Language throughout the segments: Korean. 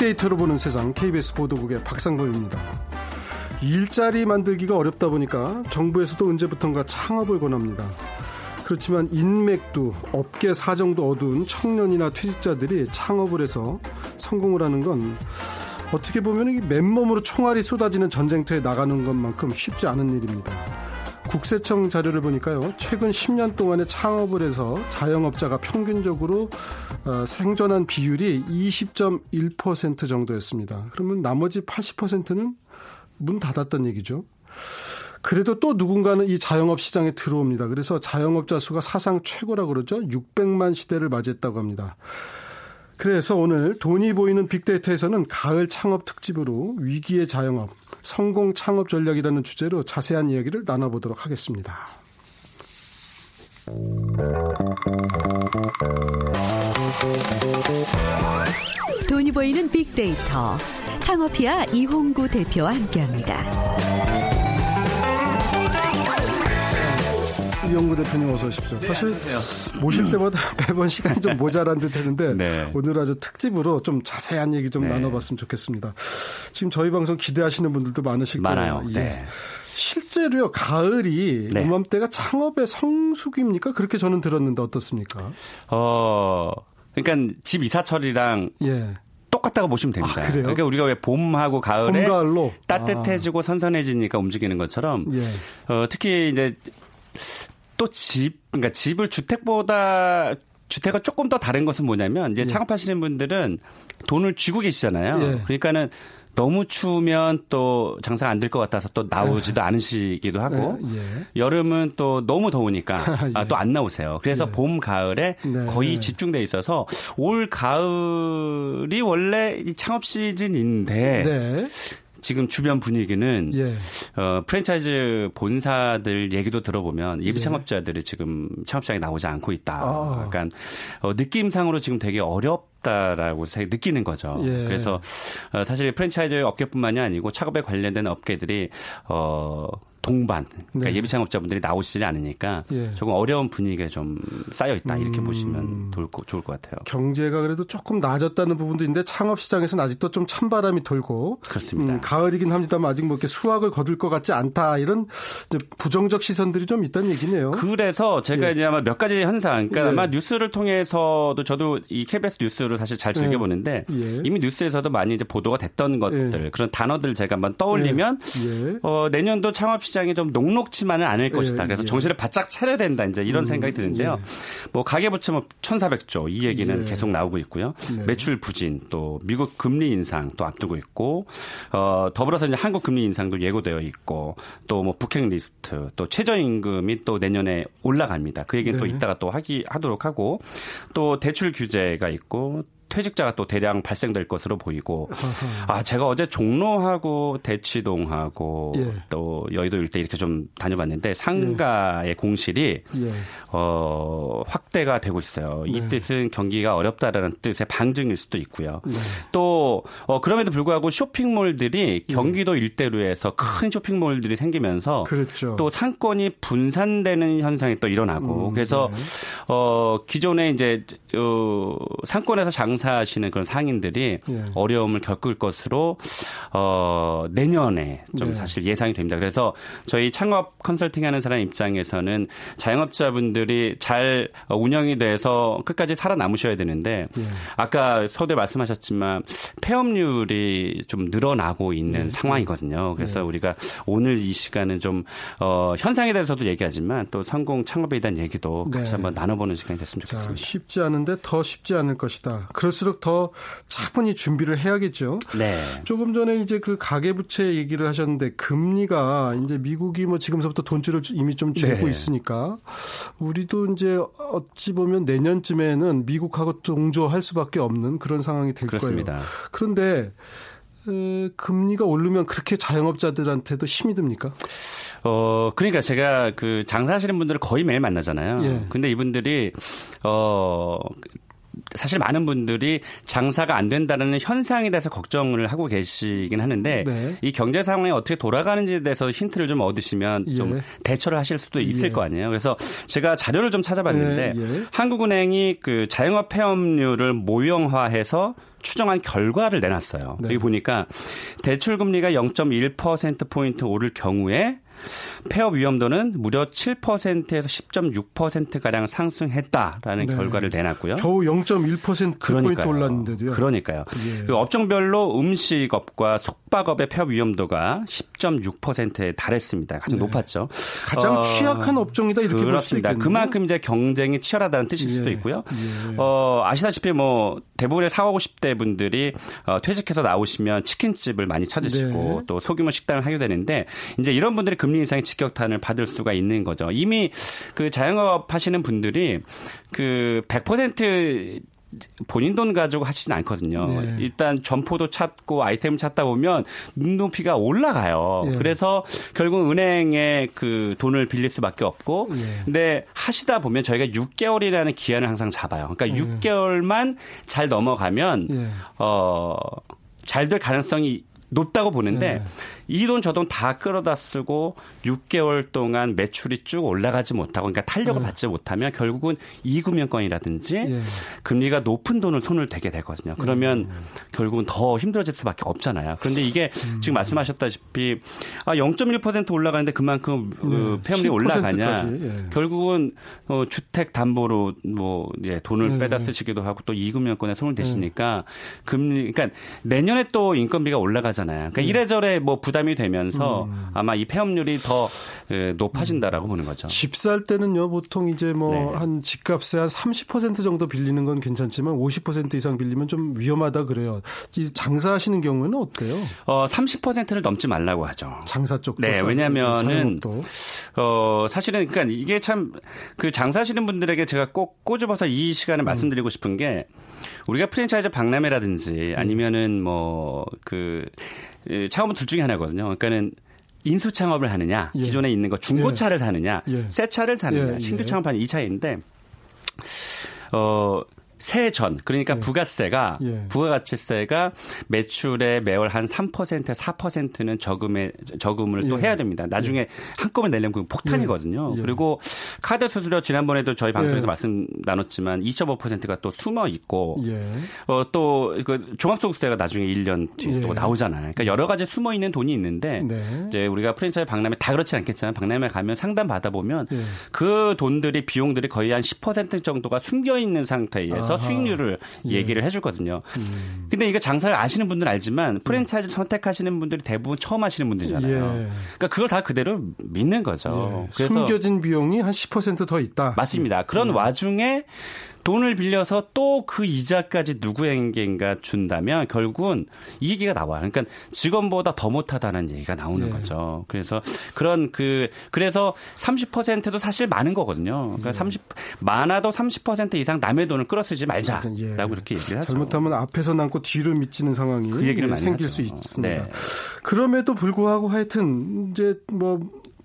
빅데이터로 보는 세상 KBS 보도국의 박상범입니다. 일자리 만들기가 어렵다 보니까 정부에서도 언제부턴가 창업을 권합니다. 그렇지만 인맥도 업계 사정도 어두운 청년이나 퇴직자들이 창업을 해서 성공을 하는 건 어떻게 보면 맨몸으로 총알이 쏟아지는 전쟁터에 나가는 것만큼 쉽지 않은 일입니다. 국세청 자료를 보니까요, 최근 10년 동안에 창업을 해서 자영업자가 평균적으로 어, 생존한 비율이 20.1% 정도였습니다. 그러면 나머지 80%는 문 닫았던 얘기죠. 그래도 또 누군가는 이 자영업 시장에 들어옵니다. 그래서 자영업자 수가 사상 최고라고 그러죠. 600만 시대를 맞이했다고 합니다. 그래서 오늘 돈이 보이는 빅데이터에서는 가을 창업 특집으로 위기의 자영업, 성공 창업 전략이라는 주제로 자세한 이야기를 나눠보도록 하겠습니다. 돈이 보이는 빅데이터 창업피아 이홍구 대표와 함께합니다. 이영구 대표님 어서 오십시오. 네, 사실 모실 때마다 매번 시간이 좀 모자란 듯 했는데 네. 오늘 아주 특집으로 좀 자세한 얘기 좀 네. 나눠봤으면 좋겠습니다. 지금 저희 방송 기대하시는 분들도 많으실 많아요. 거예요. 예. 네. 실제로요 가을이 네. 이맘때가 창업의 성수기입니까? 그렇게 저는 들었는데 어떻습니까? 어 그러니까 집 이사철이랑 예. 똑같다고 보시면 됩니다. 아, 그러니까 우리가 왜 봄하고 가을에 봄, 따뜻해지고 아. 선선해지니까 움직이는 것처럼 예. 어, 특히 이제 또 집, 그러니까 집을 주택보다 주택과 조금 더 다른 것은 뭐냐면 이제 예. 창업하시는 분들은 돈을 쥐고 계시잖아요. 예. 그러니까는 너무 추우면 또 장사가 안 될 것 같아서 또 나오지도 예. 않으시기도 하고 예. 여름은 또 너무 더우니까 예. 아, 또 안 나오세요. 그래서 예. 봄 가을에 네. 거의 집중돼 있어서 올 가을이 원래 창업 시즌인데 네. 지금 주변 분위기는 예. 어, 프랜차이즈 본사들 얘기도 들어보면 예비 예. 창업자들이 지금 창업장에 나오지 않고 있다. 아. 약간 어, 느낌상으로 지금 되게 어렵 다라고 느끼는 거죠. 예. 그래서 어, 사실 프랜차이즈 업계뿐만이 아니고 창업에 관련된 업계들이 어 동반 그러니까 네. 예비 창업자분들이 나오시지 않으니까 예. 조금 어려운 분위기가 좀 쌓여 있다 이렇게 음. 보시면 좋을, 좋을 것 같아요. 경제가 그래도 조금 나아졌다는 부분도 있는데 창업 시장에서는 아직도 좀 찬바람이 돌고 그렇습니다. 음, 가을이긴 합니다만 아직 뭐 이렇게 수확을 거둘 것 같지 않다 이런 부정적 시선들이 좀 있다는 얘기네요. 그래서 제가 예. 이제 아마 몇 가지 현상, 그러니까 예. 아마 뉴스를 통해서도 저도 이 KBS 뉴스를 사실 잘 즐겨 보는데 예. 예. 이미 뉴스에서도 많이 이제 보도가 됐던 것들 그런 단어들 제가 한번 떠올리면 어, 내년도 창업 시장이 좀 녹록치만은 않을 것이다. 그래서 예. 정신을 바짝 차려야 된다. 이제 이런 음, 생각이 드는데요. 예. 뭐 가계부채 뭐 1,400조 이 얘기는 예. 계속 나오고 있고요. 네. 매출 부진 또 미국 금리 인상 또 앞두고 있고 어 더불어서 이제 한국 금리 인상도 예고되어 있고 또 뭐 북핵 리스트 또 최저임금이 또 내년에 올라갑니다. 그 얘기는 네. 또 이따가 또 하기 하도록 하고 또 대출 규제가 있고 퇴직자가 또 대량 발생될 것으로 보이고 아 제가 어제 종로하고 대치동하고 예. 또 여의도 일대 이렇게 좀 다녀봤는데 상가의 예. 공실이 예. 어 확대가 되고 있어요. 이 네. 뜻은 경기가 어렵다라는 뜻의 방증일 수도 있고요. 네. 또 어, 그럼에도 불구하고 쇼핑몰들이 네. 경기도 일대로 해서 큰 쇼핑몰들이 생기면서 그렇죠. 또 상권이 분산되는 현상이 또 일어나고 음, 그래서 네. 어 기존에 이제 어 상권에서 장 장사하시는 그런 상인들이 예. 어려움을 겪을 것으로 어 내년에 좀 네. 사실 예상이 됩니다. 그래서 저희 창업 컨설팅하는 사람 입장에서는 자영업자분들이 잘 운영이 돼서 끝까지 살아남으셔야 되는데 예. 아까 서두에 말씀하셨지만 폐업률이 좀 늘어나고 있는 네. 상황이거든요. 그래서 네. 우리가 오늘 이 시간은 좀 어, 현상에 대해서도 얘기하지만 또 성공 창업에 대한 얘기도 같이 네. 한번 나눠보는 시간이 됐으면 좋겠습니다. 자, 쉽지 않은데 더 쉽지 않을 것이다. 그 럴수록 더 차분히 준비를 해야겠죠. 네. 조금 전에 이제 그 가계부채 얘기를 하셨는데 금리가 이제 미국이 뭐 지금서부터 돈줄을 이미 좀 쥐고 네. 있으니까 우리도 이제 어찌 보면 내년쯤에는 미국하고 동조할 수밖에 없는 그런 상황이 될 그렇습니다. 거예요. 그런데 금리가 오르면 그렇게 자영업자들한테도 힘이 듭니까? 어, 그러니까 제가 그 장사하시는 분들을 거의 매일 만나잖아요. 예. 근데 이분들이 어 사실 많은 분들이 장사가 안 된다는 현상에 대해서 걱정을 하고 계시긴 하는데 네. 이 경제 상황이 어떻게 돌아가는지에 대해서 힌트를 좀 얻으시면 예. 좀 대처를 하실 수도 있을 예. 거 아니에요. 그래서 제가 자료를 좀 찾아봤는데 예. 예. 한국은행이 그 자영업 폐업률을 모형화해서 추정한 결과를 내놨어요. 네. 여기 보니까 대출 금리가 0.1% 포인트 오를 경우에 폐업 위험도는 무려 7%에서 10.6% 가량 상승했다라는 네. 결과를 내놨고요. 겨우 0.1% 포인트 올랐는데도요. 그러니까요. 예. 그 업종별로 음식업과 숙박업의 폐업 위험도가 10.6%에 달했습니다. 가장 네. 높았죠. 가장 어, 취약한 업종이다 이렇게 볼수 있겠네요. 그만큼 이제 경쟁이 치열하다는 뜻일 예. 수도 있고요. 예. 어, 아시다시피 뭐 대부분의 4, 50대 분들이 어, 퇴직해서 나오시면 치킨집을 많이 찾으시고 네. 또 소규모 식당을 하게 되는데 이제 이런 분들이 금리 인상의 직격탄을 받을 수가 있는 거죠. 이미 그 자영업 하시는 분들이 그 100% 본인 돈 가지고 하시진 않거든요. 네. 일단 점포도 찾고 아이템을 찾다 보면 눈높이가 올라가요. 네. 그래서 결국 은행에 그 돈을 빌릴 수밖에 없고, 네. 근데 하시다 보면 저희가 6개월이라는 기한을 항상 잡아요. 그러니까 6개월만 잘 넘어가면 어. 잘 될 가능성이 높다고 보는데 네. 이 돈 저 돈 다 끌어다 쓰고 6개월 동안 매출이 쭉 올라가지 못하고 그러니까 탄력을 네. 받지 못하면 결국은 이금융권이라든지 예. 금리가 높은 돈을 손을 대게 되거든요. 그러면 예. 결국은 더 힘들어질 수밖에 없잖아요. 그런데 이게 음. 지금 말씀하셨다시피 아 0.1% 올라가는데 그만큼 네. 그 폐업률이 올라가냐? 예. 결국은 어, 주택 담보로 뭐 예, 돈을 네. 빼다 쓰시기도 하고 또 이금융권에 손을 대시니까 금리 그러니까 내년에 또 인건비가 올라가잖아요. 그러니까 이래저래 뭐 부담 이 되면서 음. 아마 이 폐업률이 더 높아진다라고 보는 거죠. 집 살 때는요, 보통 이제 뭐한 네. 집값의 한30% 정도 빌리는 건 괜찮지만 50% 이상 빌리면 좀 위험하다 그래요. 이 장사하시는 경우는 어때요? 어, 30%를 넘지 말라고 하죠. 장사 쪽도. 네, 왜냐면은 어, 사실은 그러니까 이게 참 그 장사하시는 분들에게 제가 꼭 꼬집어서 이 시간에 음. 말씀드리고 싶은 게 우리가 프랜차이즈 박람회라든지 아니면은 뭐 그 창업은 둘 중에 하나거든요. 그러니까는 인수 창업을 하느냐, 예. 기존에 있는 거 중고차를 예. 사느냐, 예. 새 차를 사느냐, 예. 신규 창업하는 이 차이인데 어 세전 그러니까 예. 부가세가 예. 부가가치세가 매출의 매월 한 3% 4%는 저금에 저금을 예. 또 해야 됩니다. 나중에 예. 한꺼번에 내려면 그 폭탄이거든요. 예. 그리고 카드 수수료 지난번에도 저희 방송에서 예. 말씀 나눴지만 2.5%가 또 숨어 있고 어, 또그 종합소득세가 나중에 1년 뒤에 또 나오잖아요. 그러니까 여러 가지 숨어 있는 돈이 있는데 네. 이제 우리가 프랜차이즈 박람회 다 그렇지 않겠지만 박람회 가면 상담 받아 보면 그 돈들이 비용들이 거의 한 10% 정도가 숨겨 있는 상태에서 서 수익률을 예. 얘기를 해주거든요. 음. 근데 이거 장사를 아시는 분들은 알지만 프랜차이즈 를 선택하시는 분들이 대부분 처음 하시는 분들이잖아요. 예. 그러니까 그걸 다 그대로 믿는 거죠. 예. 숨겨진 비용이 한 10%더 있다. 맞습니다. 그런 음. 와중에 돈을 빌려서 또 그 이자까지 누구에게인가 준다면 결국은 이 얘기가 나와요. 그러니까 직원보다 더 못하다는 얘기가 나오는 네. 거죠. 그래서 그런 그 그래서 30%도 사실 많은 거거든요. 그러니까 네. 30 많아도 30% 이상 남의 돈을 끌어쓰지 말자라고 예. 이렇게 얘기를 하죠. 잘못하면 앞에서 남고 뒤를 미치는 상황이 그 얘기를 생길 하죠. 수 있습니다. 네. 그럼에도 불구하고 하여튼 이제 뭐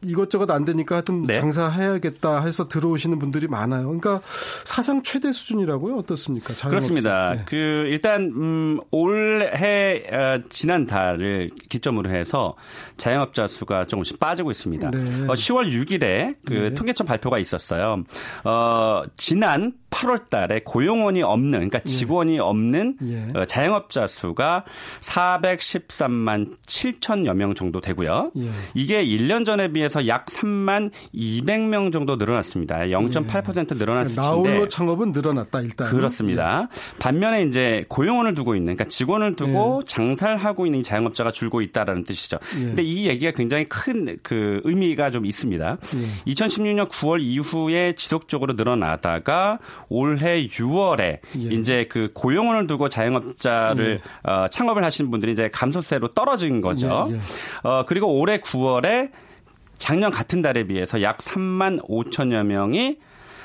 이것저것 안 되니까 하여튼 네. 장사해야겠다 해서 들어오시는 분들이 많아요. 그러니까 사상 최대 수준이라고요? 어떻습니까? 그렇습니다. 네. 그 일단 음 올해 어, 지난 달을 기점으로 해서 자영업자 수가 조금씩 빠지고 있습니다. 네. 어, 10월 6일에 그 네. 통계청 발표가 있었어요. 어 지난 8월 달에 고용원이 없는 그러니까 예. 직원이 예. 없는 예. 자영업자 수가 413만 7천여 명 정도 되고요. 예. 이게 1년 전에 비해서 약 3만 200명 정도 늘어났습니다. 0.8% 예. 늘어났을 텐데 나홀로 창업은 늘어났다 일단. 그렇습니다. 예. 반면에 이제 고용원을 두고 있는 그러니까 직원을 두고 장사를 하고 있는 자영업자가 줄고 있다라는 뜻이죠. 근데 이 얘기가 굉장히 큰 그 의미가 좀 있습니다. 2016년 9월 이후에 지속적으로 늘어나다가 올해 6월에 예. 이제 그 고용원을 두고 자영업자를 예. 어, 창업을 하시는 분들이 이제 감소세로 떨어진 거죠. 예, 예. 어, 그리고 올해 9월에 작년 같은 달에 비해서 약 3만 5천여 명이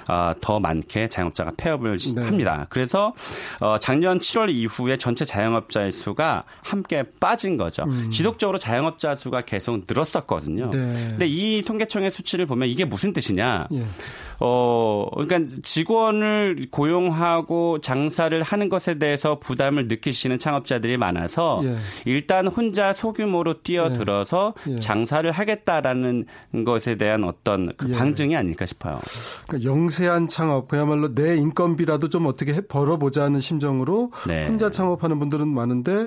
어, 더 많게 자영업자가 폐업을 네. 합니다. 그래서 어, 작년 7월 이후에 전체 자영업자의 수가 함께 빠진 거죠. 음. 지속적으로 자영업자 수가 계속 늘었었거든요. 네. 근데 이 통계청의 수치를 보면 이게 무슨 뜻이냐? 예. 어, 그러니까 직원을 고용하고 장사를 하는 것에 대해서 부담을 느끼시는 창업자들이 많아서 예. 일단 혼자 소규모로 뛰어들어서 예. 예. 장사를 하겠다라는 것에 대한 어떤 그 예. 방증이 아닐까 싶어요. 그러니까 영세한 창업, 그야말로 내 인건비라도 좀 어떻게 벌어보자는 심정으로 네. 혼자 창업하는 분들은 많은데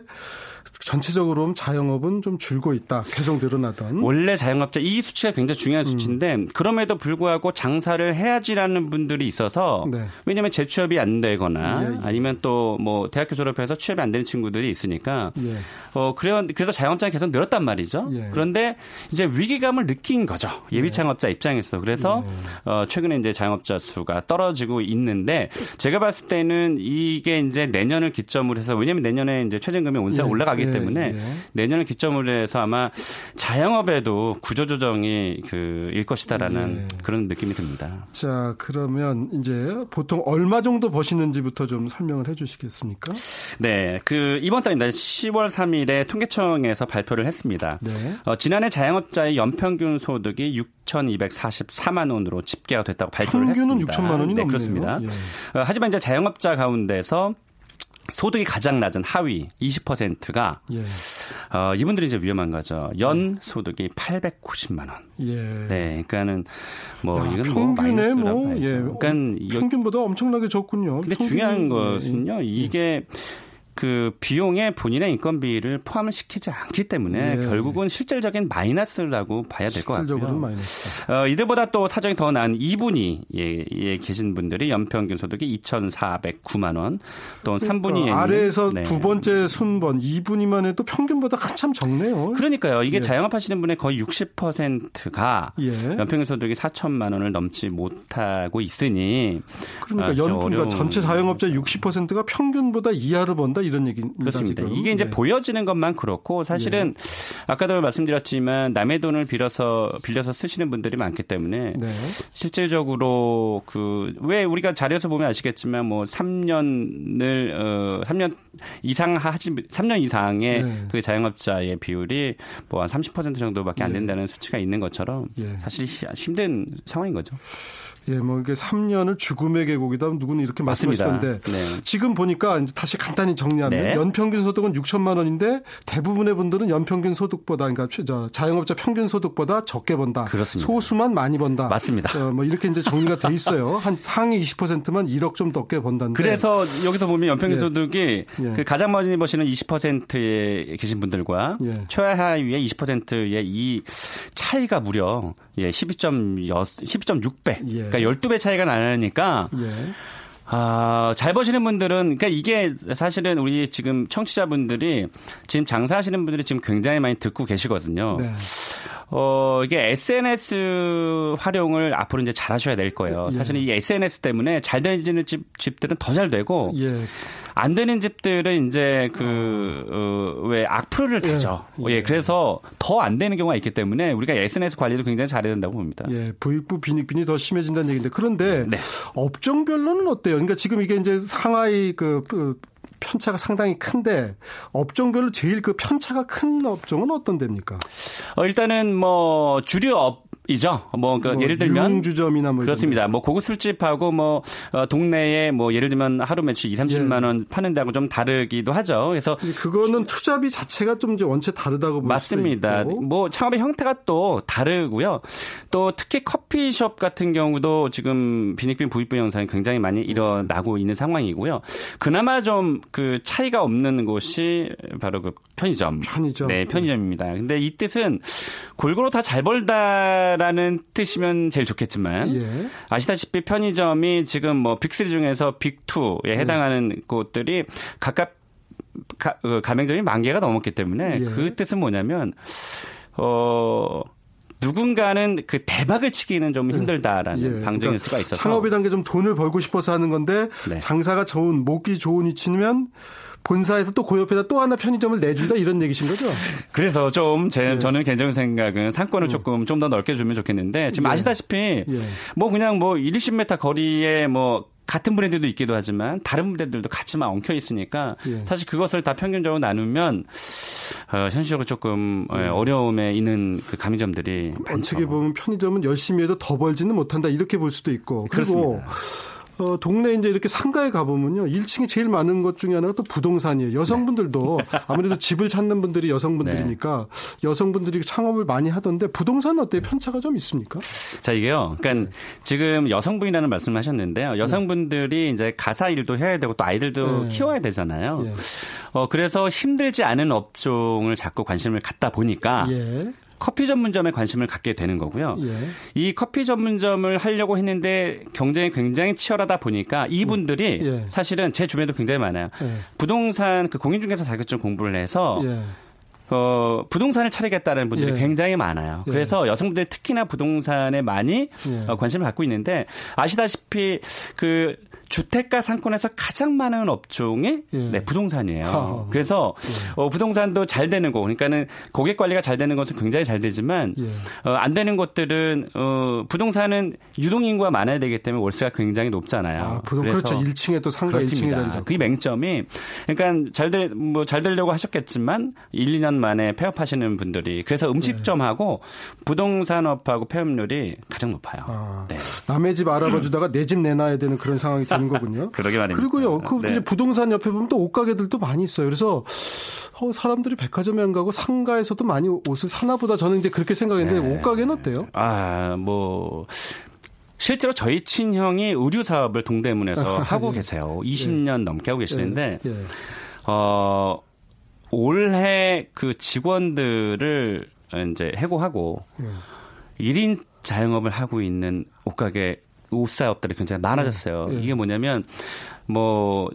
전체적으로 자영업은 좀 줄고 있다. 계속 늘어나던. 원래 자영업자 이 수치가 굉장히 중요한 음. 수치인데 음. 그럼에도 불구하고 장사를 해야지라는 분들이 있어서 네. 왜냐하면 재취업이 안 되거나 예, 예. 아니면 또 뭐 대학교 졸업해서 취업이 안 되는 친구들이 있으니까 예. 어 그래 그래서 자영업자가 계속 늘었단 말이죠. 예. 그런데 이제 위기감을 느낀 거죠. 예비 예. 창업자 입장에서 그래서 예. 어 최근에 이제 자영업자 수가 떨어지고 있는데 제가 봤을 때는 이게 이제 내년을 기점으로 해서 왜냐하면 내년에 이제 최저임금이 온상 올라가 가기 예, 때문에 예. 내년을 기점으로 해서 아마 자영업에도 구조조정이 그일 것이다라는 예. 그런 느낌이 듭니다. 자 그러면 이제 보통 얼마 정도 버시는지부터 좀 설명을 해주시겠습니까? 네, 그 이번 달입니다. 10월 3일에 통계청에서 발표를 했습니다. 네. 어, 지난해 자영업자의 연평균 소득이 6,244만 원으로 집계가 됐다고 발표를 평균은 했습니다. 6천만 원이 네, 넘네요. 그렇습니다. 예. 어, 하지만 이제 자영업자 가운데서 소득이 가장 낮은 하위 20%가 예. 어, 이분들이 이제 위험한 거죠. 연 소득이 890만 원. 예. 네, 그러니까는 뭐 야, 이건 뭐 마이너스라고 뭐, 봐야죠. 예. 그러니까 평균보다 엄청나게 적군요. 근데 중요한 것은요. 예. 이게 그 비용에 본인의 인건비를 포함을 시키지 않기 때문에 예. 결국은 실질적인 마이너스라고 봐야 될 것 같고요. 실질적으로 마이너스. 어, 이들보다 또 사정이 더 나은 이분이 예, 예, 계신 분들이 연평균 소득이 2,409만 원, 또 그러니까 3분위 아래에서 네. 두 번째 순번 2분위만 해도 평균보다 한참 적네요. 그러니까 이게 예. 자영업 하시는 분의 거의 60%가 예. 연평균 소득이 4천만 원을 넘지 못하고 있으니 그러니까 아, 연 그러니까 전체 자영업자 60%가 평균보다 이하를 번다 이런 얘기입니다. 그렇습니다. 지금. 이게 이제 네. 보여지는 것만 그렇고 사실은 네. 아까도 말씀드렸지만 남의 돈을 빌어서 빌려서 쓰시는 분들이 많기 때문에 네. 실질적으로 그 왜 우리가 자료에서 보면 아시겠지만 뭐 3년을 어 3년 이상 하지 3년 이상의 네. 그 자영업자의 비율이 뭐 한 30% 정도밖에 안 네. 된다는 수치가 있는 것처럼 예. 사실 힘든 상황인 거죠. 예, 뭐 이게 3년을 죽음의 계곡이다. 누구는 이렇게 말씀하시던데 네. 지금 보니까 이제 다시 간단히 정리하면 네. 연평균 소득은 6천만 원인데 대부분의 분들은 연평균 소득보다 그러니까 자영업자 평균 소득보다 적게 번다. 그렇습니다. 소수만 많이 번다. 맞습니다. 어, 뭐 이렇게 이제 정리가 돼 있어요. 한 상위 20%만 1억 좀 넘게 번다는데. 그래서 여기서 보면 연평균 예. 소득이 예. 그 가장 많이 버시는 20%에 계신 분들과 예. 최하위의 20%의 이 차이가 무려 예, 12.6, 12.6배. 예. 그러니까 12배 차이가 나니까 예. 아, 잘 버시는 분들은, 그러니까 이게 사실은 우리 지금 청취자분들이 지금 장사하시는 분들이 지금 굉장히 많이 듣고 계시거든요. 네. 어, 이게 SNS 활용을 앞으로 이제 잘 하셔야 될 거예요. 예. 사실은 이 SNS 때문에 잘 되는 집, 집들은 더 잘 되고, 예. 안 되는 집들은 이제 그, 어, 왜 악플을 대죠. 예. 예. 그래서 더 안 되는 경우가 있기 때문에 우리가 SNS 관리도 굉장히 잘해야 된다고 봅니다. 예. 부익부 빈익빈이 더 심해진다는 얘기인데 그런데 네. 업종별로는 어때요? 그러니까 지금 이게 이제 상하의 그, 그 편차가 상당히 큰데 업종별로 제일 그 편차가 큰 업종은 어떤 데입니까? 어, 일단은 뭐 주류업이죠. 뭐, 그 뭐 예를 들면 주점이나 뭐 그렇습니다. 뭐 고급 술집하고 뭐 어, 동네에 뭐 예를 들면 하루 매출 2, 30만 원 파는 데하고 좀 다르기도 하죠. 그래서 그거는 투자비 자체가 좀 이제 원체 다르다고 볼 맞습니다. 뭐 창업의 형태가 또 다르고요. 또 특히 커피숍 같은 경우도 지금 비닉빈 부익부 현상이 굉장히 많이 일어나고 있는 상황이고요. 그나마 좀 그 차이가 없는 곳이 바로 그 편의점. 편의점. 네, 편의점입니다. 근데 이 뜻은 골고루 다 잘 벌다 라는 뜻이면 제일 좋겠지만 예. 아시다시피 편의점이 지금 뭐 빅3 중에서 빅2에 해당하는 예. 곳들이 각각 가, 그 가맹점이 만 개가 넘었기 때문에 예. 그 뜻은 뭐냐면 어 누군가는 그 대박을 치기는 좀 예. 힘들다라는 예. 방정일 그러니까 수가 있어서 창업이란 게 좀 돈을 벌고 싶어서 하는 건데 네. 장사가 좋은 목이 좋은 위치면 본사에서 또 그 옆에다 또 하나 편의점을 내준다 이런 얘기신 거죠? 그래서 좀 제, 예. 저는 개인적인 생각은 상권을 음. 조금 좀 더 넓게 주면 좋겠는데 지금 예. 아시다시피 예. 뭐 그냥 뭐 1, 20m 거리에 뭐 같은 브랜드도 있기도 하지만 다른 브랜드들도 같이만 엉켜 있으니까 예. 사실 그것을 다 평균적으로 나누면 어, 현실적으로 조금 예. 어려움에 있는 그 가맹점들이 어떻게 보면 편의점은 열심히 해도 더 벌지는 못한다 이렇게 볼 수도 있고 그리고 그렇습니다. 어, 동네 이제 이렇게 상가에 가보면요. 1층에 제일 많은 것 중에 하나가 또 부동산이에요. 여성분들도 네. 아무래도 집을 찾는 분들이 여성분들이니까 네. 여성분들이 창업을 많이 하던데 부동산은 어때요? 편차가 좀 있습니까? 자, 이게요. 그러니까 네. 지금 여성분이라는 말씀을 하셨는데요. 여성분들이 이제 가사 일도 해야 되고 또 아이들도 네. 키워야 되잖아요. 예. 어, 그래서 힘들지 않은 업종을 자꾸 관심을 갖다 보니까 예. 커피 전문점에 관심을 갖게 되는 거고요. 예. 이 커피 전문점을 하려고 했는데 경쟁이 굉장히 치열하다 보니까 이분들이 예. 사실은 제 주변에도 굉장히 많아요. 예. 부동산 그 공인중개사 자격증 공부를 해서 예. 어, 부동산을 차리겠다는 분들이 예. 굉장히 많아요. 예. 그래서 여성분들이 특히나 부동산에 많이 예. 어, 관심을 갖고 있는데 아시다시피 그 주택가 상권에서 가장 많은 업종이 예. 네, 부동산이에요. 아, 그래서 예. 어, 부동산도 잘 되는 거, 그러니까는 고객 관리가 잘 되는 것은 굉장히 잘 되지만 예. 어, 안 되는 것들은 어, 부동산은 유동 인구가 많아야 되기 때문에 월세가 굉장히 높잖아요. 아, 부동, 그렇죠. 1층에 또 상가 그렇습니다. 1층에 자리 그 맹점이 그러니까 잘되 뭐잘 되려고 하셨겠지만 1, 2년 만에 폐업하시는 분들이 그래서 음식점하고 부동산업하고 폐업률이 가장 높아요. 아, 네. 남의 집 알아봐 주다가 내 집 내놔야 되는 그런 상황이 되는 거군요. 그러게 말입니다. 그리고요, 그 네. 부동산 옆에 보면 또 옷가게들도 많이 있어요. 그래서 어, 사람들이 백화점에 안 가고 상가에서도 많이 옷을 사나 보다 저는 이제 그렇게 생각했는데 네. 옷가게는 어때요? 아, 뭐 실제로 저희 친형이 의류 사업을 동대문에서 아, 하고 예. 계세요. 20년 예. 넘게 하고 계시는데 예. 예. 어 올해 그 직원들을 이제 해고하고 예. 1인 자영업을 하고 있는 옷가게 옷사 업들이 굉장히 많아졌어요. 네. 이게 뭐냐면 뭐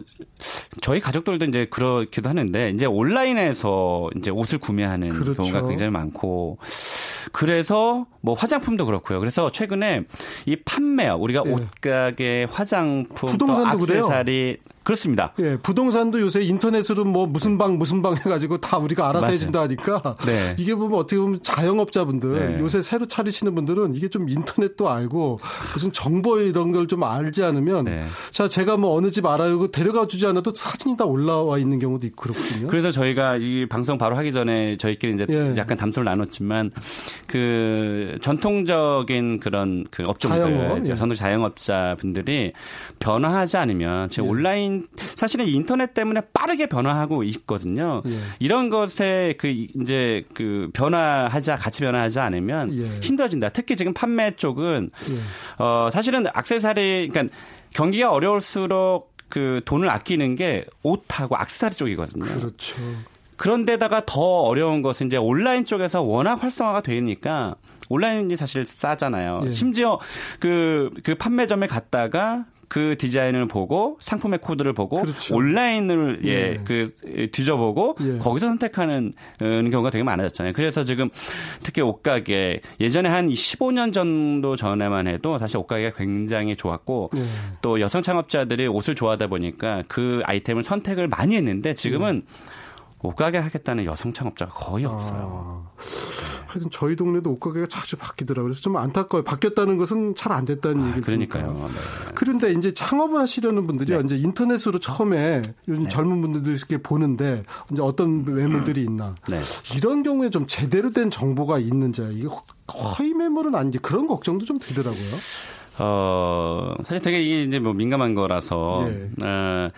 저희 가족들도 이제 그렇기도 하는데 이제 온라인에서 이제 옷을 구매하는 그렇죠. 경우가 굉장히 많고 그래서 뭐 화장품도 그렇고요. 그래서 최근에 이 판매어 우리가 네. 옷가게 화장품 또 액세서리 그 렇습니다. 예, 부동산도 요새 인터넷으로 뭐 무슨 방 무슨 방 해가지고 다 우리가 알아서 맞아요. 해준다 하니까 네. 이게 보면 어떻게 보면 자영업자분들 네. 요새 새로 차리시는 분들은 이게 좀 인터넷도 알고 무슨 정보 이런 걸 좀 알지 않으면 네. 자 제가 뭐 어느 집 알아요 데려가 주지 않아도 사진이 다 올라와 있는 경우도 있고 그렇거든요. 그래서 저희가 이 방송 바로 하기 전에 저희끼리 이제 예. 약간 담소를 나눴지만 그 전통적인 그런 그 업종들 자영업, 예. 전통 자영업자 분들이 변화하지 않으면 제 예. 온라인 사실은 인터넷 때문에 빠르게 변화하고 있거든요. 예. 이런 것에 그 이제 그 변화하자 같이 변화하지 않으면 예. 힘들어진다. 특히 지금 판매 쪽은 예. 어 사실은 악세사리 그러니까 경기가 어려울수록 그 돈을 아끼는 게 옷하고 악세사리 쪽이거든요. 그렇죠. 그런데다가 더 어려운 것은 이제 온라인 쪽에서 워낙 활성화가 되니까 온라인이 사실 싸잖아요. 예. 심지어 그, 그 판매점에 갔다가 그 디자인을 보고 상품의 코드를 보고 그렇죠. 온라인을 예, 예. 그 뒤져보고 예. 거기서 선택하는 경우가 되게 많아졌잖아요. 그래서 지금 특히 옷가게 예전에 한 15년 정도 전에만 해도 사실 옷가게가 굉장히 좋았고 예. 또 여성 창업자들이 옷을 좋아하다 보니까 그 아이템을 선택을 많이 했는데 지금은 예. 옷가게 하겠다는 여성 창업자가 거의 없어요. 아, 하여튼 저희 동네도 옷가게가 자주 바뀌더라고요. 그래서 좀 안타까워요. 바뀌었다는 것은 잘 안 됐다는 아, 얘기를 그러니까요. 네. 그런데 이제 창업을 하시려는 분들이 네. 이제 인터넷으로 처음에 요즘 네. 젊은 분들도 이렇게 보는데 이제 어떤 매물들이 있나 네. 이런 경우에 좀 제대로 된 정보가 있는지 이게 허위 매물은 아닌지 그런 걱정도 좀 들더라고요. 어, 사실 되게 이게 이제 뭐 민감한 거라서, 예. 어,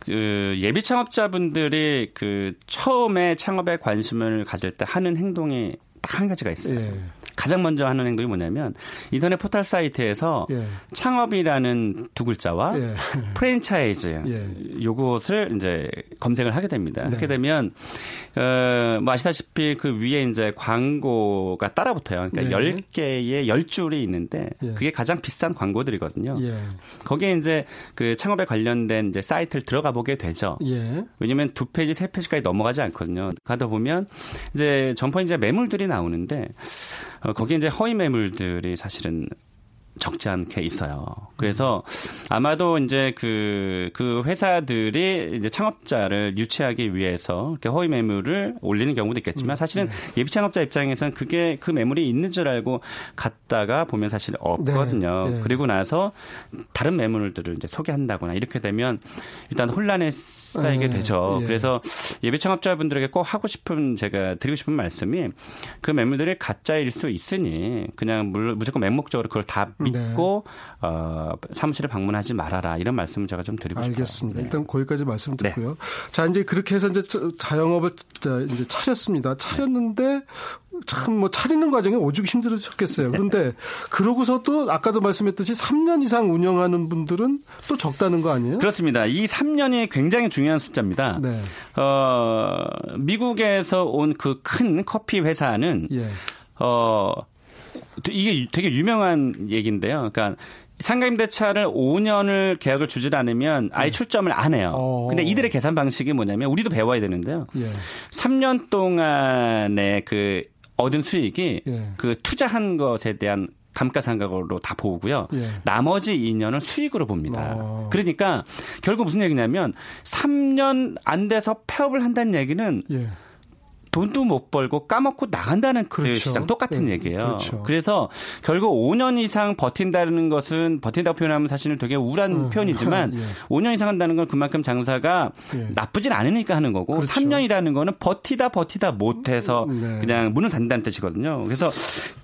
그 예비 창업자분들이 그 처음에 창업에 관심을 가질 때 하는 행동이 딱 한 가지가 있어요. 예. 가장 먼저 하는 행동이 뭐냐면 인터넷 포털 사이트에서 예. 창업이라는 두 글자와 예. 프랜차이즈 예. 요것을 이제 검색을 하게 됩니다. 네. 그렇게 되면 어, 뭐 아시다시피 그 위에 이제 광고가 따라붙어요. 그러니까 네. 10개의 10줄이 있는데 예. 그게 가장 비싼 광고들이거든요. 예. 거기에 이제 그 창업에 관련된 이제 사이트를 들어가 보게 되죠. 예. 왜냐면 두 페이지, 세 페이지까지 넘어가지 않거든요. 가다 보면 이제 점포 이제 매물들이 나오는데 어, 거기에 이제 허위 매물들이 사실은 적지 않게 있어요. 그래서 아마도 이제 그, 그 회사들이 이제 창업자를 유치하기 위해서 이렇게 허위 매물을 올리는 경우도 있겠지만 음, 사실은 네. 예비 창업자 입장에서는 그게 그 매물이 있는 줄 알고 갔다가 보면 사실 없거든요. 네, 네. 그리고 나서 다른 매물들을 이제 소개한다거나 이렇게 되면 일단 혼란에 쌓이게 네, 되죠. 예. 그래서 예비 창업자분들에게 꼭 하고 싶은 제가 드리고 싶은 말씀이 그 매물들이 가짜일 수 있으니 그냥 무조건 맹목적으로 그걸 다 네. 믿고 네. 어, 사무실에 방문하지 말아라 이런 말씀을 제가 좀 드리고 싶어요. 알겠습니다. 네. 일단 거기까지 말씀 듣고요. 네. 자 이제 그렇게 해서 이제 자영업을 이제 차렸습니다. 차렸는데 참 뭐 차리는 과정이 오죽 힘들으셨겠어요. 그런데 그러고서도 아까도 말씀했듯이 3년 이상 운영하는 분들은 또 적다는 거 아니에요? 그렇습니다. 이 3년이 굉장히 중요한 숫자입니다. 네. 어, 미국에서 온 그 큰 커피 회사는 예. 어 이게 되게 유명한 얘기인데요. 그러니까 상가임 대차를 5년을 계약을 주질 않으면 아예 네. 출점을 안 해요. 어. 근데 이들의 계산 방식이 뭐냐면 우리도 배워야 되는데요. 예. 3년 동안에 그 얻은 수익이 예. 그 투자한 것에 대한 감가상각으로 다 보고요. 예. 나머지 2년을 수익으로 봅니다. 어. 그러니까 결국 무슨 얘기냐면 3년 안 돼서 폐업을 한다는 얘기는 예. 돈도 못 벌고 까먹고 나간다는 그 그렇죠. 시장 똑같은 네. 얘기예요. 그렇죠. 그래서 결국 5년 이상 버틴다는 것은 버틴다고 표현하면 사실은 되게 우울한 음. 표현이지만 예. 5년 이상 한다는 건 그만큼 장사가 예. 나쁘진 않으니까 하는 거고 그렇죠. 3년이라는 거는 버티다 버티다 못해서 음, 네. 그냥 문을 닫는다는 뜻이거든요. 그래서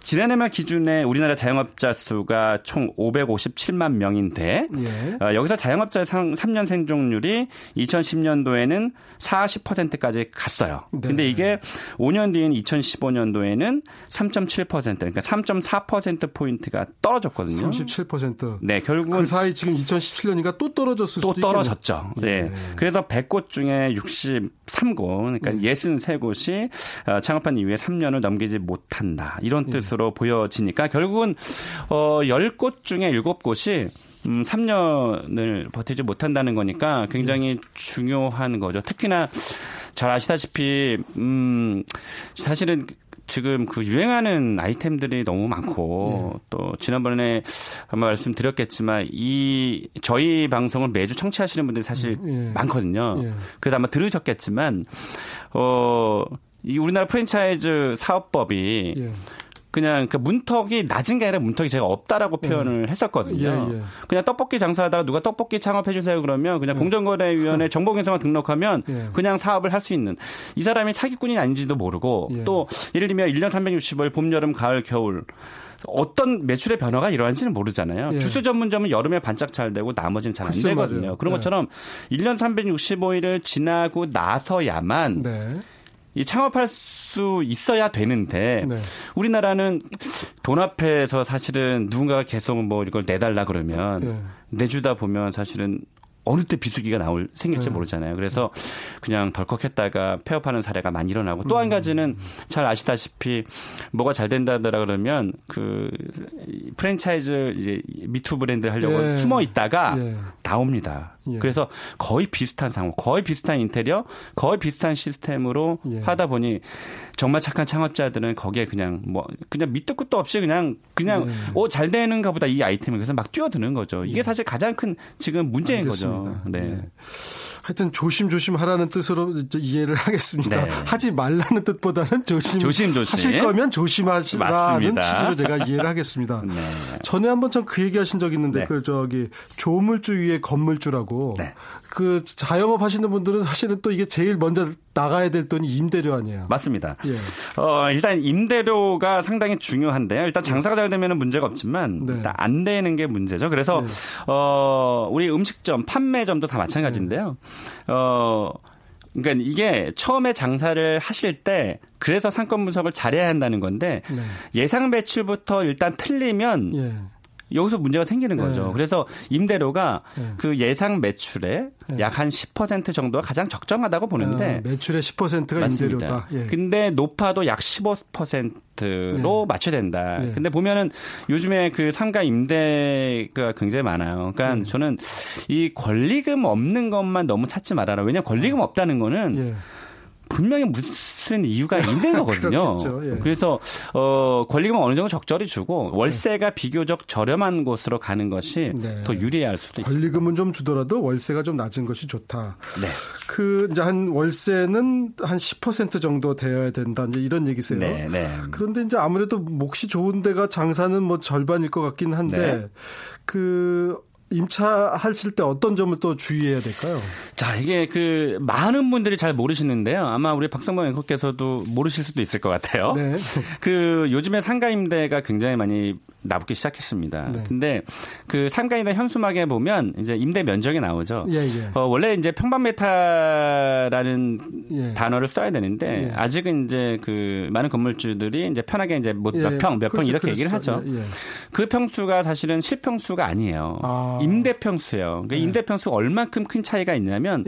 지난해 말 기준에 우리나라 자영업자 수가 총 557만 명인데 예. 어, 여기서 자영업자의 3년 생존율이 2010년도에는 40%까지 갔어요. 네. 근데 이게 5년 뒤인 2015년도에는 3.7% 그러니까 3.4% 포인트가 떨어졌거든요. 37%. 네, 결국은 그 사이 지금 2017년이니까 또 떨어졌을 또 떨어졌죠. 네. 네. 그래서 100곳 중에 63곳 그러니까 네. 63곳이 어, 창업한 이후에 3년을 넘기지 못한다. 이런 네. 뜻으로 보여지니까 결국은 어 10곳 중에 7곳이 음, 3년을 버티지 못한다는 거니까 굉장히 네. 중요한 거죠. 특히나 잘 아시다시피 음 사실은 지금 그 유행하는 아이템들이 너무 많고 예. 또 지난번에 한번 말씀드렸겠지만 이 저희 방송을 매주 청취하시는 분들이 사실 예. 많거든요. 예. 그래서 아마 들으셨겠지만 어 이 우리나라 프랜차이즈 사업법이 예. 그냥 그 문턱이 낮은 게 아니라 문턱이 제가 없다라고 예. 표현을 예. 했었거든요. 예, 예. 그냥 떡볶이 장사하다가 누가 떡볶이 창업해 주세요 그러면 그냥 예. 공정거래위원회 정보경성만 등록하면 예. 그냥 사업을 할 수 있는 이 사람이 사기꾼이 아닌지도 모르고 또 예를 들면 1년 360일 봄, 여름, 가을, 겨울 어떤 매출의 변화가 일어난지는 모르잖아요. 예. 주스 전문점은 여름에 반짝 잘 되고 나머지는 잘 안 되거든요. 맞아요. 그런 것처럼 네. 1년 365일을 지나고 나서야만 네. 이 창업할 수 있어야 되는데 네. 우리나라는 돈 앞에서 사실은 누군가가 계속 뭐 이걸 내달라 그러면 네. 내주다 보면 사실은 어느 때 비수기가 나올 생길지 네. 모르잖아요. 그래서 그냥 덜컥 했다가 폐업하는 사례가 많이 일어나고 또 한 가지는 잘 아시다시피 뭐가 잘 된다더라 그러면 그 프랜차이즈 이제 미투 브랜드 하려고 예. 숨어 있다가 예. 나옵니다. 예. 그래서 거의 비슷한 상황, 거의 비슷한 인테리어, 거의 비슷한 시스템으로 예. 하다 보니 정말 착한 창업자들은 거기에 그냥 뭐 그냥 밑도 끝도 없이 그냥 그냥 예. 오잘 되는가 보다 이 아이템을 그래서 막 뛰어드는 거죠. 이게 예. 사실 가장 큰 지금 문제인 알겠습니다. 거죠. 네. 네. 하여튼 조심조심 하라는 뜻으로 이해를 하겠습니다. 네. 하지 말라는 뜻보다는 조심, 조심, 조심. 하실 거면 조심하시라는 취지로 제가 이해를 하겠습니다. 네. 전에 한번 참 그 얘기 하신 적 있는데 네. 그 저기 조물주 위에 건물주라고 네. 그 자영업 하시는 분들은 사실은 또 이게 제일 먼저 나가야 될 돈이 임대료 아니에요. 맞습니다. 예. 어, 일단 임대료가 상당히 중요한데요. 일단 장사가 잘 되면 문제가 없지만 네. 일단 안 되는 게 문제죠. 그래서 네. 어, 우리 음식점, 판매점도 다 마찬가지인데요. 어, 그러니까 이게 처음에 장사를 하실 때 그래서 상권 분석을 잘해야 한다는 건데 네. 예상 매출부터 일단 틀리면 예. 여기서 문제가 생기는 거죠. 네. 그래서 임대료가 네. 그 예상 매출의 네. 약한 10% 정도가 가장 적정하다고 보는데 아, 매출의 10%가 맞습니다. 임대료다. 예. 근데 높아도 약 15%로 네. 맞춰야 된다. 네. 근데 보면은 요즘에 그 상가 임대가 굉장히 많아요. 그러니까 네. 저는 이 권리금 없는 것만 너무 찾지 말아라. 왜냐면 권리금 없다는 거는 분명히 무슨 이유가 있는 거거든요. 예. 그래서 어 권리금은 어느 정도 적절히 주고 월세가 네. 비교적 저렴한 곳으로 가는 것이 네. 더 유리할 수도 있습니다. 권리금은 좀 주더라도 월세가 좀 낮은 것이 좋다. 네. 그 이제 한 월세는 한 10% 정도 되어야 된다. 이제 이런 얘기세요. 네, 네. 그런데 이제 아무래도 몫이 좋은 데가 장사는 뭐 절반일 것 같긴 한데 네. 그 임차하실 때 어떤 점을 또 주의해야 될까요? 자, 이게 그 많은 분들이 잘 모르시는데요. 아마 우리 박성범 앵커께서도 모르실 수도 있을 것 같아요. 네. 그 요즘에 상가 임대가 굉장히 많이 나붙기 시작했습니다. 네. 근데 그 상가이나 현수막에 보면 이제 임대 면적이 나오죠. 예, 예. 어, 원래 이제 평방 메타라는 예. 단어를 써야 되는데 예. 아직은 이제 그 많은 건물주들이 이제 편하게 이제 뭐몇 평, 몇평 그렇죠, 이렇게 그렇죠. 얘기를 하죠. 예, 예. 그 평수가 사실은 실평수가 아니에요. 아. 임대 평수예요. 그러니까 임대 평수가 얼만큼 큰 차이가 있냐면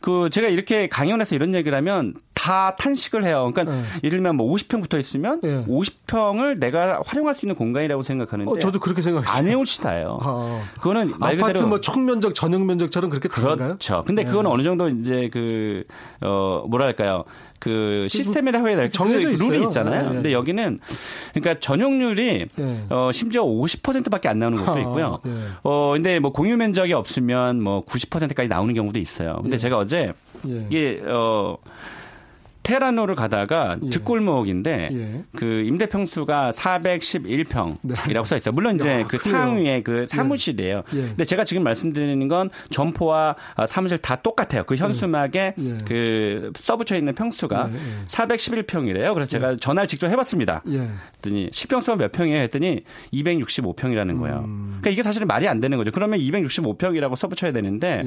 그 제가 이렇게 강연에서 이런 얘기를 하면 다 탄식을 해요. 그러니까 예를 들면 뭐 50평 붙어 있으면 50평을 내가 활용할 수 있는 공간이라고 생각하는데. 어, 저도 그렇게 생각했어요. 안 해올시다요. 아, 그거는 말 아파트 그대로 뭐 총면적 전용 면적처럼 그렇게 다른가요? 그렇죠. 근데 네. 그거는 어느 정도 이제 그 어 뭐랄까요? 그 시스템이라 해야 될까 정해져 그 룰이 있잖아요. 네, 네. 근데 여기는 그러니까 전용률이 네. 어 심지어 50%밖에 안 나오는 곳도 아, 있고요. 아, 네. 어 근데 뭐 공유 면적이 없으면 뭐 90%까지 나오는 경우도 있어요. 근데 예. 제가 어제 예. 이게 어 테라노를 가다가 예. 뒷골목인데 예. 그 임대 평수가 411평이라고 네. 써 있어요. 물론 이제 야, 그 상위에 그 예. 사무실이에요. 예. 근데 제가 지금 말씀드리는 건 점포와 어, 사무실 다 똑같아요. 그 현수막에 예. 그 써붙여 있는 평수가 411평이래요. 그래서 제가 전화를 직접 해봤습니다. 했더니 10평수가 몇 평이에요? 했더니 265평이라는 거예요. 음. 그러니까 이게 사실은 말이 안 되는 거죠. 그러면 265평이라고 써붙여야 되는데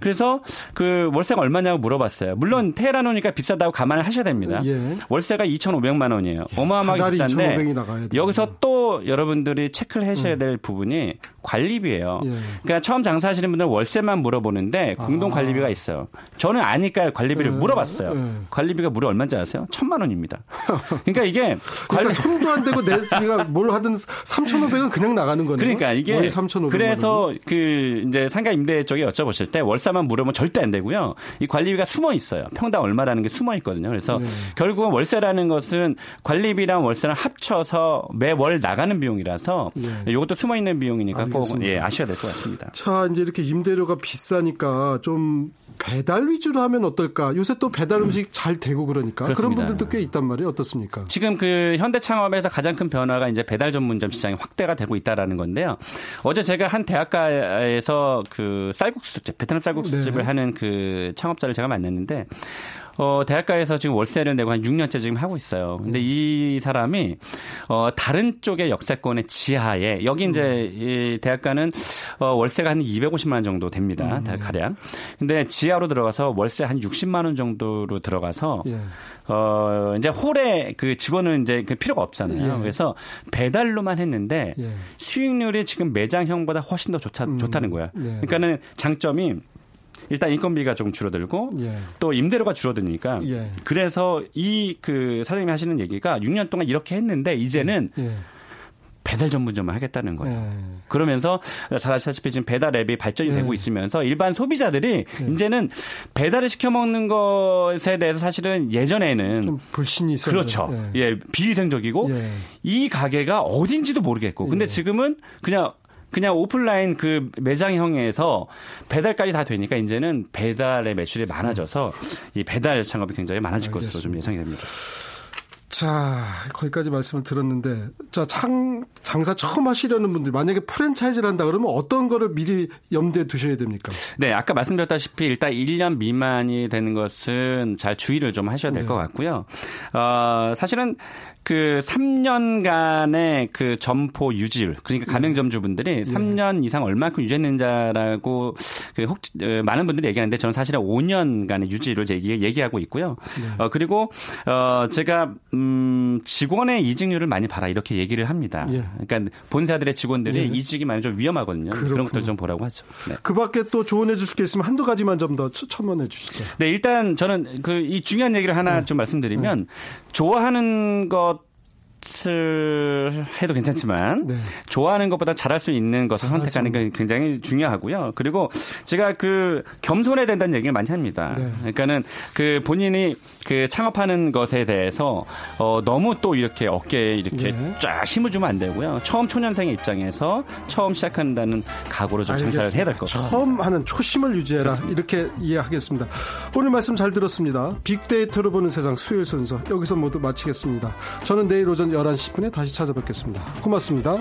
그래서 그 월세가 얼마냐고 물어봤어요. 물론 테라노니까 비싸다고 가만 감안을 하셔야 됩니다. 예. 월세가 2,500만 원이에요. 어마어마하게 비싼데 여기서 또 여러분들이 체크를 하셔야 음. 될 음. 부분이 관리비예요. 예. 그러니까 처음 장사하시는 분들은 월세만 물어보는데 공동 아. 관리비가 있어요. 저는 아니까 관리비를 예. 물어봤어요. 예. 관리비가 무려 얼마인지 아세요? 천만 원입니다. 그러니까 이게 그러니까 손도 안 대고 내가 뭘 하든 3,500은 그냥 나가는 거네요. 그러니까 이게 그래서 그 이제 상가 임대 쪽에 여쭤보실 때 월세만 물으면 절대 안 되고요. 이 관리비가 숨어 있어요. 평당 얼마라는 게 숨어 있거든요. 그래서 네. 결국은 월세라는 것은 관리비랑 월세랑 합쳐서 매월 나가는 비용이라서 네. 이것도 숨어 있는 비용이니까 꼭 예, 아셔야 될 것 같습니다. 자, 이제 이렇게 임대료가 비싸니까 좀 배달 위주로 하면 어떨까? 요새 또 배달 음식 잘 되고 그러니까 그렇습니다. 그런 분들도 꽤 있단 말이에요. 어떻습니까? 지금 그 현대 창업에서 가장 큰 변화가 이제 배달 전문점 시장이 확대가 되고 있다라는 건데요. 어제 제가 한 대학가에서 그 쌀국수집, 베트남 쌀국수집을 네. 하는 그 창업자를 제가 만났는데 어, 대학가에서 지금 월세를 내고 한 6년째 지금 하고 있어요. 근데 음. 이 사람이 어, 다른 쪽의 역세권의 지하에 여기 이제 음. 이 대학가는 어, 월세가 한 250만 원 정도 됩니다. 음. 가량. 근데 지하로 들어가서 월세 한 60만 원 정도로 들어가서 예. 어, 이제 홀에 그 직원은 이제 그 필요가 없잖아요. 예. 그래서 배달로만 했는데 예. 수익률이 지금 매장형보다 훨씬 더 좋다, 음. 좋다는 거야. 예. 그러니까는 장점이 일단 인건비가 좀 줄어들고 예. 또 임대료가 줄어드니까 예. 그래서 이 그 사장님이 하시는 얘기가 6년 동안 이렇게 했는데 이제는 예. 배달 전문점을 하겠다는 거예요. 예. 그러면서 잘 아시다시피 지금 배달 앱이 발전이 되고 예. 있으면서 일반 소비자들이 예. 이제는 배달을 시켜 먹는 것에 대해서 사실은 예전에는 좀 불신이 있었죠. 그렇죠. 예, 비위생적이고 이 가게가 어딘지도 모르겠고 근데 지금은 그냥 그냥 오프라인 그 매장형에서 배달까지 다 되니까 이제는 배달의 매출이 많아져서 이 배달 창업이 굉장히 많아질 알겠습니다. 것으로 좀 예상이 됩니다. 자, 거기까지 말씀을 들었는데, 자, 창, 장사 처음 하시려는 분들, 만약에 프랜차이즈를 한다 그러면 어떤 거를 미리 염두에 두셔야 됩니까? 네, 아까 말씀드렸다시피 일단 1년 미만이 되는 것은 잘 주의를 좀 하셔야 될것 네. 같고요. 어, 사실은 그 3년간의 그 점포 유지율 그러니까 가맹점주분들이 예. 3년 이상 얼마큼 유지했는지라고 그 혹, 어, 많은 분들이 얘기하는데 저는 사실은 5년간의 유지를 얘기, 얘기하고 있고요. 네. 어, 그리고 어, 제가 음, 직원의 이직률을 많이 봐라 이렇게 얘기를 합니다. 예. 그러니까 본사들의 직원들이 예. 이직이 많이 좀 위험하거든요. 그렇구나. 그런 것들 좀 보라고 하죠. 네. 그 밖에 또 조언해 주실 게 있으면 한두 가지만 좀 더 첨언해 주시죠. 네, 일단 저는 그 이 중요한 얘기를 하나 네. 좀 말씀드리면 네. 좋아하는 것 무엇을 해도 괜찮지만 네. 좋아하는 것보다 잘할 수 있는 것을 선택하는 게 굉장히 중요하고요. 그리고 제가 그 겸손해야 된다는 얘기를 많이 합니다. 네. 그러니까는 그 본인이 그 창업하는 것에 대해서 어 너무 또 이렇게 어깨에 이렇게 네. 쫙 힘을 주면 안 되고요. 처음 초년생의 입장에서 처음 시작한다는 각오로 좀 장사를 해야 될 것 같습니다. 처음 하는 초심을 유지해라 그렇습니다. 이렇게 이해하겠습니다. 오늘 말씀 잘 들었습니다. 빅데이터로 보는 세상 수요일 순서 여기서 모두 마치겠습니다. 저는 내일 오전 11시 10분에 다시 찾아뵙겠습니다. 고맙습니다.